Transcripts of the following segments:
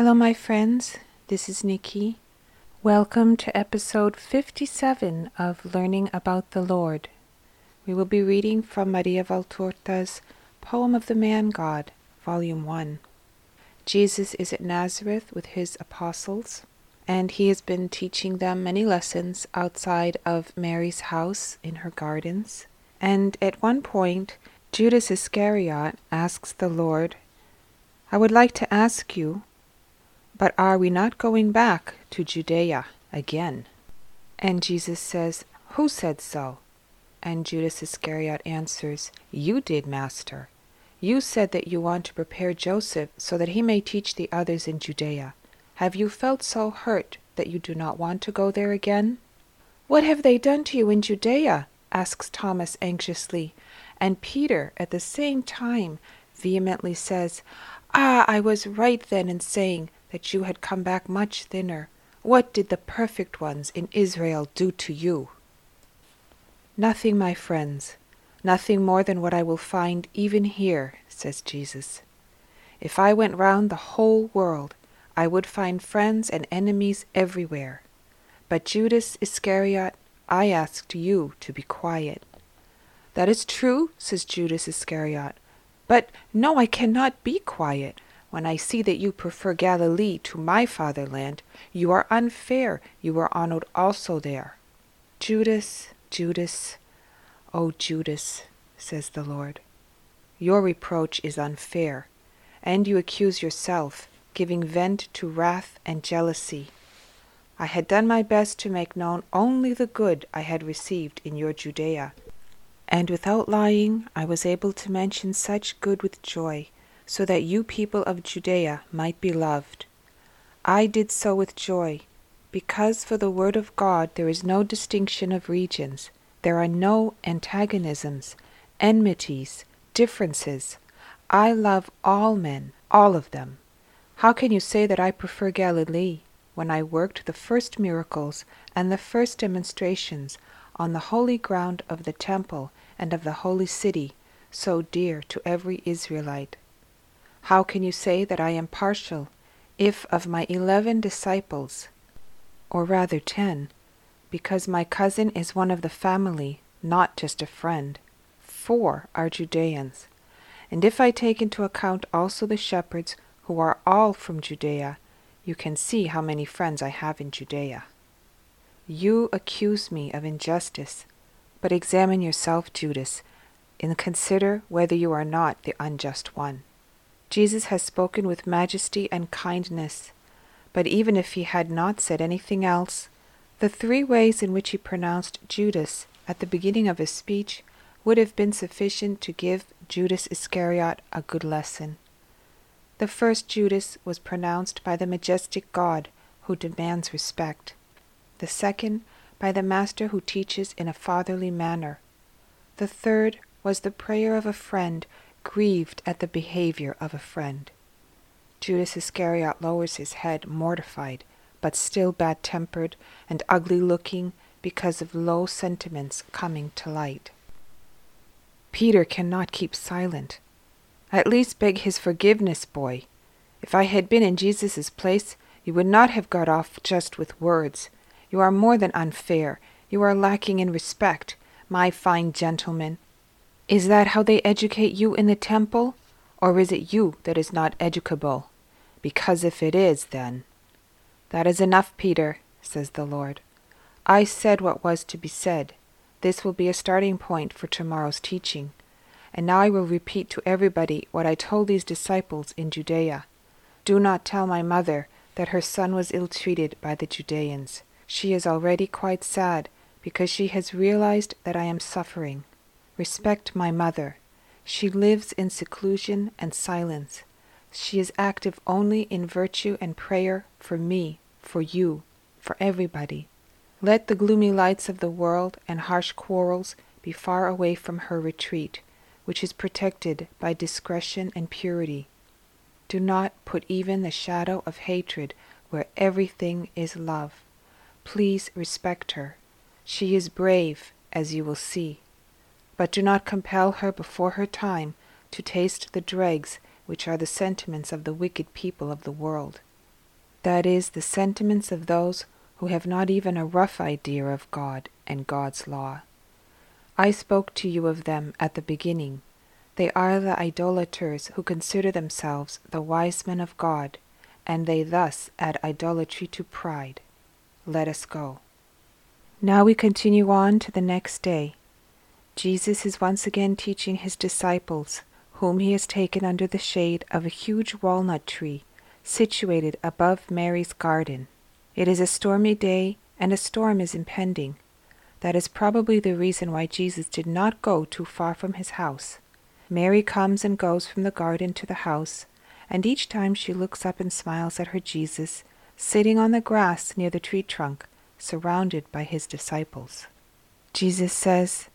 Hello, my friends. This is Nikki. Welcome to episode 57 of Learning About the Lord. We will be reading from Maria Valtorta's Poem of the Man God, Volume 1. Jesus is at Nazareth with his apostles, and he has been teaching them many lessons outside of Mary's house in her gardens. And at one point, Judas Iscariot asks the Lord, I would like to ask you, but are we not going back to Judea again? And Jesus says, Who said so? And Judas Iscariot answers, You did, Master. You said that you want to prepare Joseph so that he may teach the others in Judea. Have you felt so hurt that you do not want to go there again? What have they done to you in Judea? asks Thomas anxiously. And Peter, at the same time, vehemently says, Ah, I was right then in saying that you had come back much thinner. What did the perfect ones in Israel do to you? Nothing, my friends, Nothing more than what I will find even here, says Jesus. If I went round the whole world, I would find friends and enemies everywhere. But Judas Iscariot, I asked you to be quiet. That is true, says Judas Iscariot. But no, I cannot be quiet. When I see that you prefer Galilee to my fatherland, you are unfair. You were honored also there. Judas, Judas, O Judas, says the Lord, your reproach is unfair, and you accuse yourself, giving vent to wrath and jealousy. I had done my best to make known only the good I had received in your Judea, and without lying I was able to mention such good with joy, so that you people of Judea might be loved. I did so with joy, because for the word of God there is no distinction of regions there are no antagonisms, enmities, differences. I love all men, all of them. How can you say that I prefer Galilee when I worked the first miracles and the first demonstrations on the holy ground of the temple and of the holy city, so dear to every Israelite? How can you say that I am partial if of my eleven disciples, or rather ten, because my cousin is one of the family, not just a friend. Four are Judeans. And if I take into account also the shepherds, who are all from Judea, you can see how many friends I have in Judea. You accuse me of injustice, but examine yourself, Judas, and consider whether you are not the unjust one. Jesus has spoken with majesty and kindness, but even if he had not said anything else, the three ways in which he pronounced Judas at the beginning of his speech would have been sufficient to give Judas Iscariot a good lesson. The first Judas was pronounced by the majestic God who demands respect. The second by the Master who teaches in a fatherly manner. The third was the prayer of a friend grieved at the behavior of a friend. Judas Iscariot lowers his head, mortified, but still bad tempered and ugly looking because of low sentiments coming to light. Peter cannot keep silent. At least beg his forgiveness, boy. If I had been in Jesus' place, you would not have got off just with words. You are more than unfair. You are lacking in respect, my fine gentleman. Is that how they educate you in the temple? Or is it you that is not educable? Because if it is, then. That is enough, Peter, says the Lord. I said what was to be said. This will be a starting point for tomorrow's teaching. And now I will repeat to everybody what I told these disciples in Judea. Do not tell my mother that her son was ill treated by the Judeans. She is already quite sad because she has realized that I am suffering. Respect my mother. She lives in seclusion and silence. She is active only in virtue and prayer for me, for you, for everybody. Let the gloomy lights of the world and harsh quarrels be far away from her retreat, which is protected by discretion and purity. Do not put even the shadow of hatred where everything is love. Please respect her. She is brave, as you will see. But do not compel her before her time to taste the dregs which are the sentiments of the wicked people of the world. that is, the sentiments of those who have not even a rough idea of God and God's law. I spoke to you of them at the beginning. They are the idolaters who consider themselves the wise men of God, and they thus add idolatry to pride. Let us go. Now we continue on to the next day. Jesus is once again teaching his disciples, whom he has taken under the shade of a huge walnut tree situated above Mary's garden. It is a stormy day, and a storm is impending. That is probably the reason why Jesus did not go too far from his house. Mary comes and goes from the garden to the house, and each time she looks up and smiles at her Jesus, sitting on the grass near the tree trunk, surrounded by his disciples. Jesus says,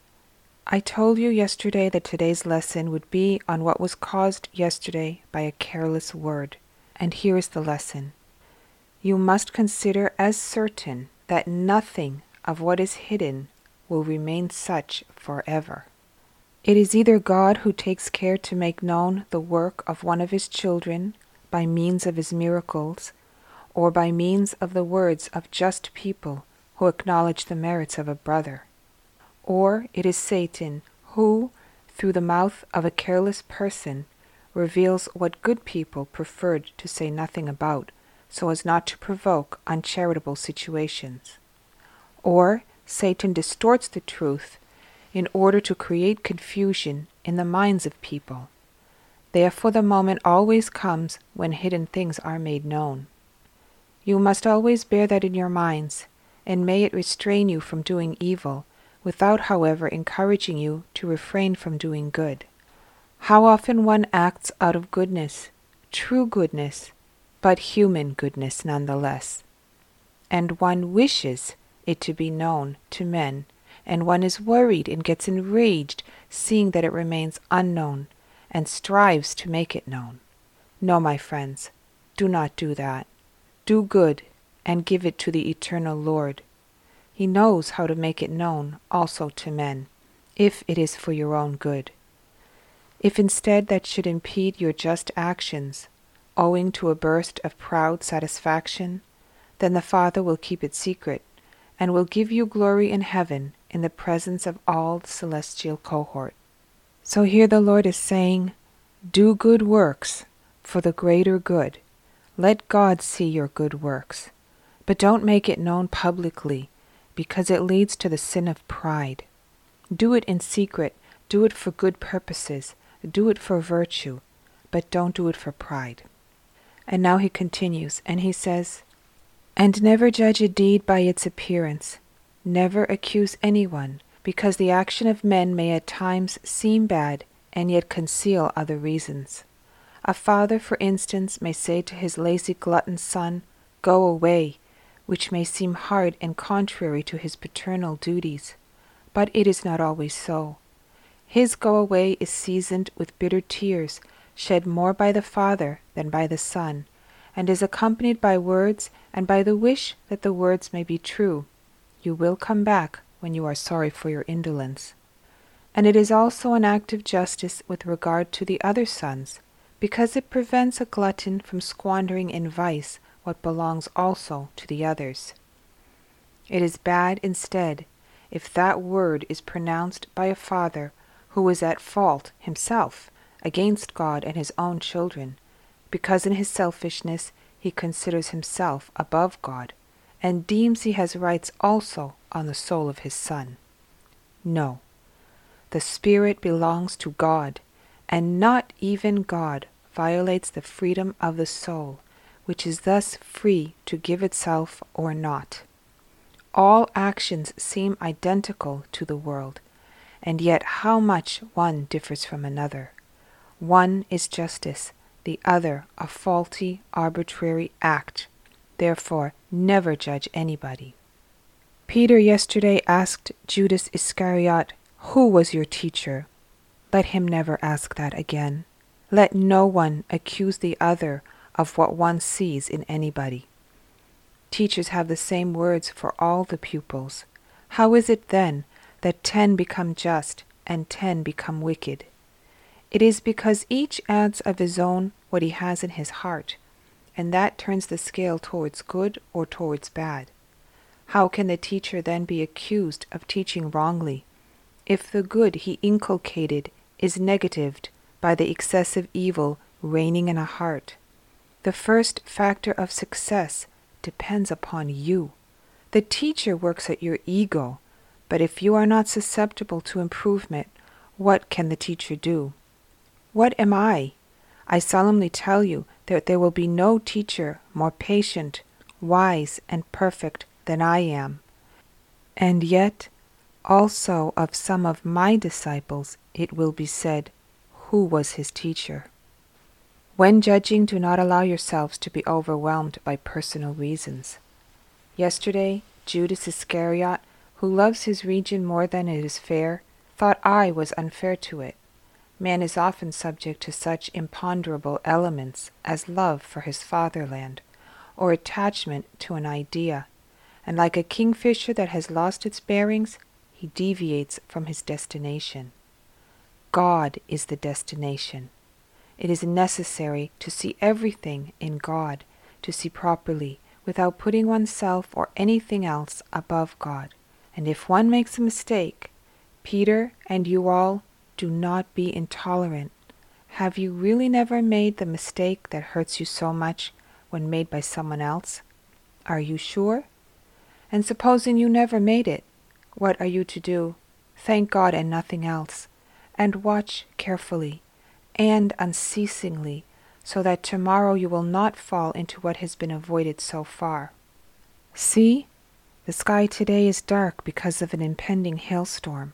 I told you yesterday that today's lesson would be on what was caused yesterday by a careless word, and here is the lesson. You must consider as certain that nothing of what is hidden will remain such forever. It is either God who takes care to make known the work of one of his children by means of his miracles, or by means of the words of just people who acknowledge the merits of a brother. Or it is Satan who, through the mouth of a careless person, reveals what good people preferred to say nothing about, so as not to provoke uncharitable situations. Or Satan distorts the truth in order to create confusion in the minds of people. Therefore, the moment always comes when hidden things are made known. You must always bear that in your minds, and may it restrain you from doing evil, without, however, encouraging you to refrain from doing good. How often one acts out of goodness, true goodness, but human goodness nonetheless. And one wishes it to be known to men, and one is worried and gets enraged seeing that it remains unknown, and strives to make it known. No, my friends, do not do that. Do good, and give it to the eternal Lord. He knows how to make it known also to men, if it is for your own good. If instead that should impede your just actions, owing to a burst of proud satisfaction, then the Father will keep it secret and will give you glory in heaven in the presence of all the celestial cohort. So here the Lord is saying, Do good works for the greater good. Let God see your good works, but don't make it known publicly, because it leads to the sin of pride. Do it in secret, do it for good purposes, do it for virtue, but don't do it for pride. And now he continues, and he says, and never judge a deed by its appearance. Never accuse anyone, because the action of men may at times seem bad and yet conceal other reasons. A father, for instance, may say to his lazy glutton son, Go away, which may seem hard and contrary to his paternal duties. But it is not always so. His go away is seasoned with bitter tears, shed more by the father than by the son, and is accompanied by words and by the wish that the words may be true. You will come back when you are sorry for your indolence. And it is also an act of justice with regard to the other sons, because it prevents a glutton from squandering in vice what belongs also to the others. It is bad instead if that word is pronounced by a father who is at fault himself against God and his own children, because in his selfishness he considers himself above God, and deems he has rights also on the soul of his son. No, the Spirit belongs to God, and not even God violates the freedom of the soul, which is thus free to give itself or not. All actions seem identical to the world, and yet how much one differs from another. One is justice, the other a faulty, arbitrary act. Therefore, never judge anybody. Peter yesterday asked Judas Iscariot, Who was your teacher? Let him never ask that again. Let no one accuse the other of what one sees in anybody. Teachers have the same words for all the pupils. How is it then that ten become just and ten become wicked? It is because each adds of his own what he has in his heart, and that turns the scale towards good or towards bad. How can the teacher then be accused of teaching wrongly if the good he inculcated is negatived by the excessive evil reigning in a heart? The first factor of success depends upon you. The teacher works at your ego, but if you are not susceptible to improvement, what can the teacher do? What am I? I solemnly tell you that there will be no teacher more patient, wise, and perfect than I am. And yet, also of some of my disciples it will be said, Who was his teacher? When judging, do not allow yourselves to be overwhelmed by personal reasons. Yesterday, Judas Iscariot, who loves his region more than it is fair, thought I was unfair to it. Man is often subject to such imponderable elements as love for his fatherland, or attachment to an idea, and like a kingfisher that has lost its bearings, he deviates from his destination. God is the destination. It is necessary to see everything in God, to see properly, without putting oneself or anything else above God. And if one makes a mistake, Peter and you all do not be intolerant. Have you really never made the mistake that hurts you so much when made by someone else? Are you sure? And supposing you never made it, what are you to do? Thank God and nothing else, and watch carefully and unceasingly, so that tomorrow you will not fall into what has been avoided so far. See, the sky today is dark because of an impending hailstorm.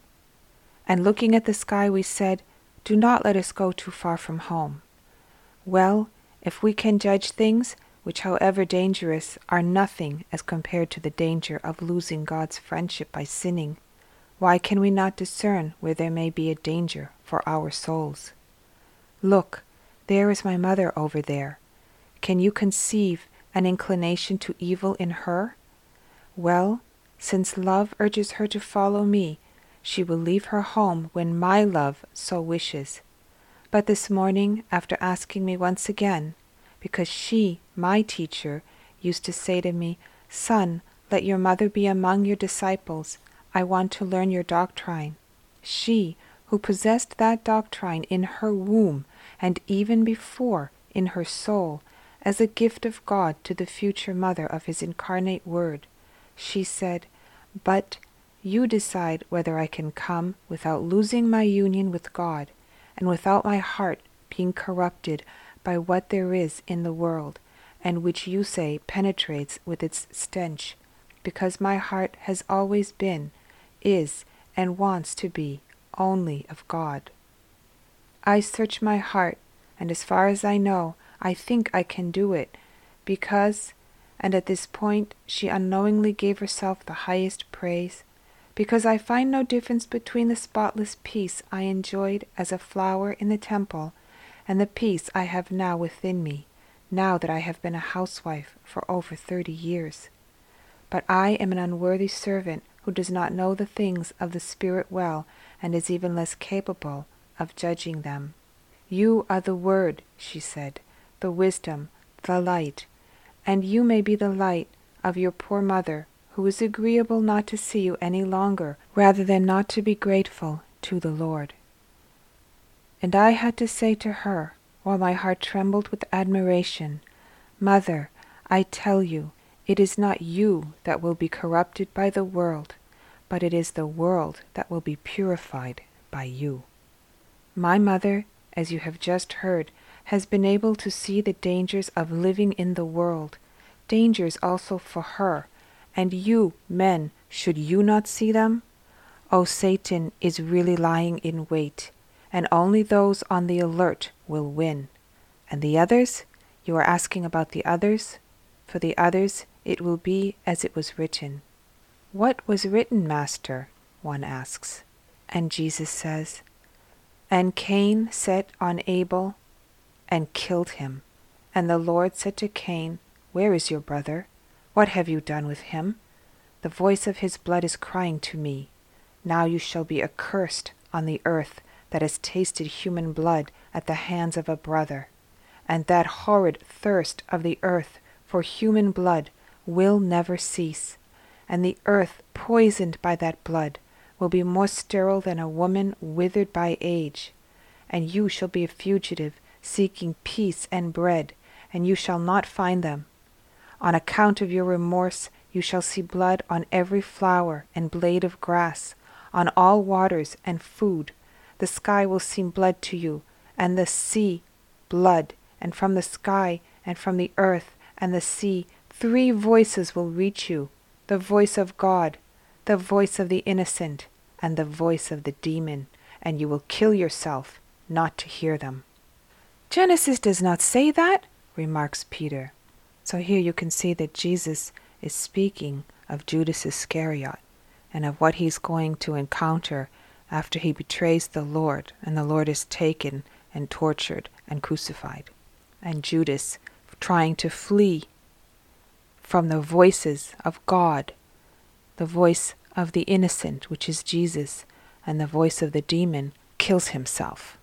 And looking at the sky, we said, Do not let us go too far from home. Well, if we can judge things, which, however dangerous, are nothing as compared to the danger of losing God's friendship by sinning, why can we not discern where there may be a danger for our souls? Look, there is my mother over there. Can you conceive an inclination to evil in her? Well, since love urges her to follow me, she will leave her home when my love so wishes. But this morning, after asking me once again, because she, my teacher, used to say to me, Son, let your mother be among your disciples. I want to learn your doctrine. She, who possessed that doctrine in her womb, and even before in her soul, as a gift of God to the future mother of his incarnate Word, she said, But you decide whether I can come without losing my union with God, and without my heart being corrupted by what there is in the world, and which you say penetrates with its stench, because my heart has always been, is, and wants to be only of God. I search my heart, and as far as I know, I think I can do it, because, and at this point she unknowingly gave herself the highest praise, because I find no difference between the spotless peace I enjoyed as a flower in the temple and the peace I have now within me, now that I have been a housewife for over thirty years. But I am an unworthy servant who does not know the things of the Spirit well and is even less capable of judging them. You are the Word, she said, the wisdom, the light, and you may be the light of your poor mother who is agreeable not to see you any longer, rather than not to be grateful to the Lord. And I had to say to her, while my heart trembled with admiration, Mother, I tell you, it is not you that will be corrupted by the world, but it is the world that will be purified by you. My mother, as you have just heard, has been able to see the dangers of living in the world, dangers also for her, and you, men, should you not see them? Oh, Satan is really lying in wait, and only those on the alert will win. And the others? You are asking about the others? For the others it will be as it was written. What was written, Master? one asks. And Jesus says, And Cain set on Abel and killed him. And the Lord said to Cain, Where is your brother? What have you done with him? The voice of his blood is crying to me. Now you shall be accursed on the earth that has tasted human blood at the hands of a brother. and that horrid thirst of the earth for human blood will never cease, and the earth poisoned by that blood will be more sterile than a woman withered by age. And you shall be a fugitive, seeking peace and bread, and you shall not find them. On account of your remorse, you shall see blood on every flower and blade of grass, on all waters and food. The sky will seem blood to you, and the sea blood, and from the sky and from the earth and the sea three voices will reach you the voice of God, the voice of the innocent, and the voice of the demon, and you will kill yourself not to hear them. Genesis does not say that, remarks Peter. So here you can see that Jesus is speaking of Judas Iscariot and of what he's going to encounter after he betrays the Lord and the Lord is taken and tortured and crucified. And Judas trying to flee from the voices of God, the voice of the innocent, which is Jesus, and the voice of the demon, kills himself.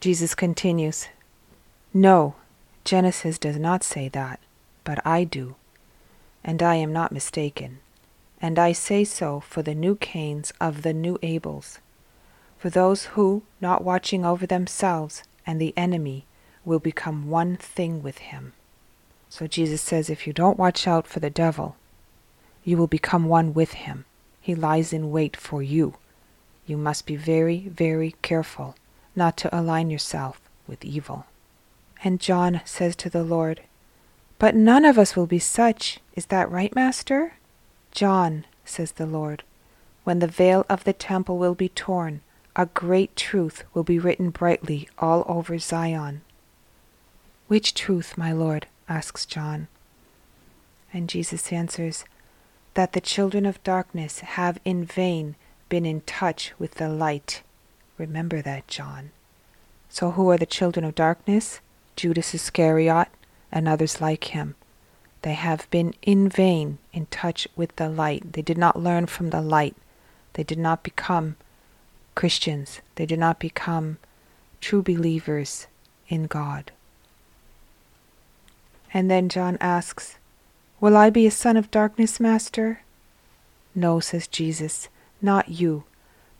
Jesus continues, No, Genesis does not say that, but I do, and I am not mistaken. And I say so for the new Cains of the new Abels, for those who, not watching over themselves and the enemy, will become one thing with him. So Jesus says, if you don't watch out for the devil, you will become one with him. He lies in wait for you. You must be very, very careful not to align yourself with evil. And John says to the Lord, But none of us will be such. Is that right, Master? John, says the Lord, when the veil of the temple will be torn, a great truth will be written brightly all over Zion. Which truth, my Lord? asks John. And Jesus answers, That the children of darkness have in vain been in touch with the light. Remember that, John. So who are the children of darkness? Judas Iscariot and others like him. They have been in vain in touch with the light. They did not learn from the light. They did not become Christians. They did not become true believers in God. And then John asks, Will I be a son of darkness, Master? No, says Jesus, not you.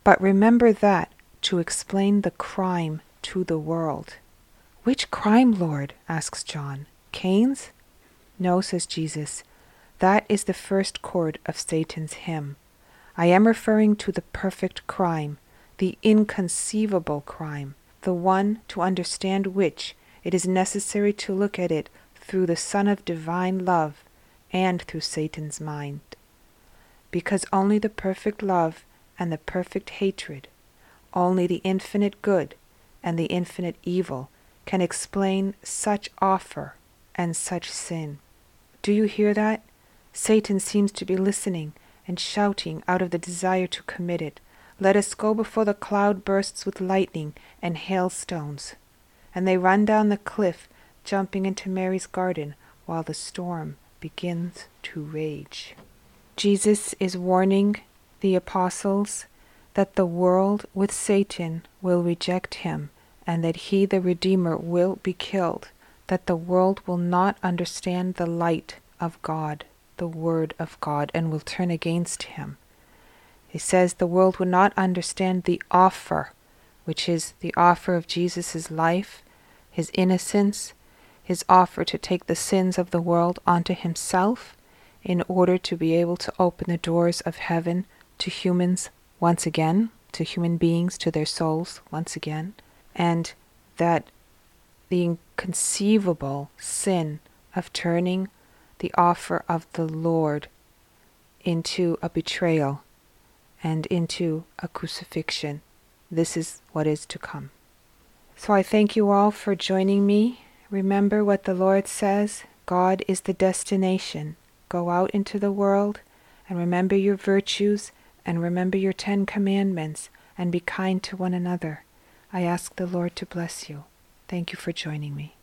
But remember that to explain the crime to the world. Which crime, Lord? asks John. Cain's? No, says Jesus. That is the first chord of Satan's hymn. I am referring to the perfect crime, the inconceivable crime, the one to understand which it is necessary to look at it through the Son of divine love and through Satan's mind. Because only the perfect love and the perfect hatred, only the infinite good and the infinite evil can explain such offer and such sin. Do you hear that? Satan seems to be listening and shouting out of the desire to commit it. Let us go before the cloud bursts with lightning and hailstones. And they run down the cliff, jumping into Mary's garden while the storm begins to rage. Jesus is warning the apostles that the world with Satan will reject him and that he, the Redeemer, will be killed that the world will not understand the light of God, the Word of God, and will turn against Him. He says the world will not understand the offer, which is the offer of Jesus' life, His innocence, His offer to take the sins of the world onto Himself in order to be able to open the doors of heaven to humans once again, to human beings, to their souls once again, and that the inconceivable sin of turning the offer of the Lord into a betrayal and into a crucifixion. This is what is to come. So I thank you all for joining me. Remember what the Lord says God is the destination. Go out into the world and remember your virtues and remember your Ten Commandments and be kind to one another. I ask the Lord to bless you. Thank you for joining me.